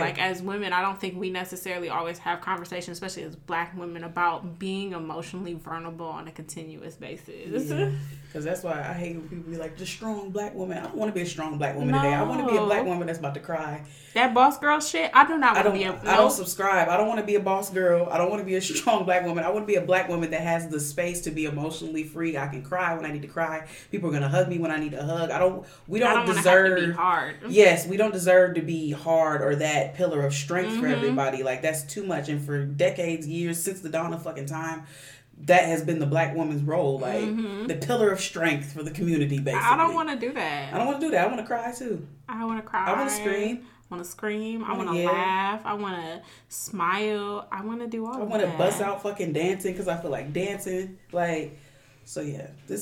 Like as women, I don't think we necessarily always have conversations, especially as black women, about being emotionally vulnerable on a continuous basis. Yeah. Cause that's why I hate when people be like, "The strong black woman." I don't want to be a strong black woman today. I want to be a black woman that's about to cry. That boss girl shit, I do not I want to don't. be a. I no. don't subscribe. I don't want to be a boss girl. I don't want to be a strong black woman. I want to be a black woman that has the space to be emotionally free. I can cry when I need to cry. People are gonna hug me when I need a hug. I don't. We don't, don't deserve. have to be hard. Yes, we don't deserve to be hard or that pillar of strength for Mhm. everybody. Like that's too much. And for decades, years since the dawn of fucking time, that has been the black woman's role, like Mhm. the pillar of strength for the community. Basically, I don't want to do that. I don't want to do that. I want to cry too. I want to cry. I want to scream. I want to scream. I wanna want to yell. laugh. I want to smile. I want to do all I want to that. bust out fucking dancing because I feel like dancing. Like, so yeah, this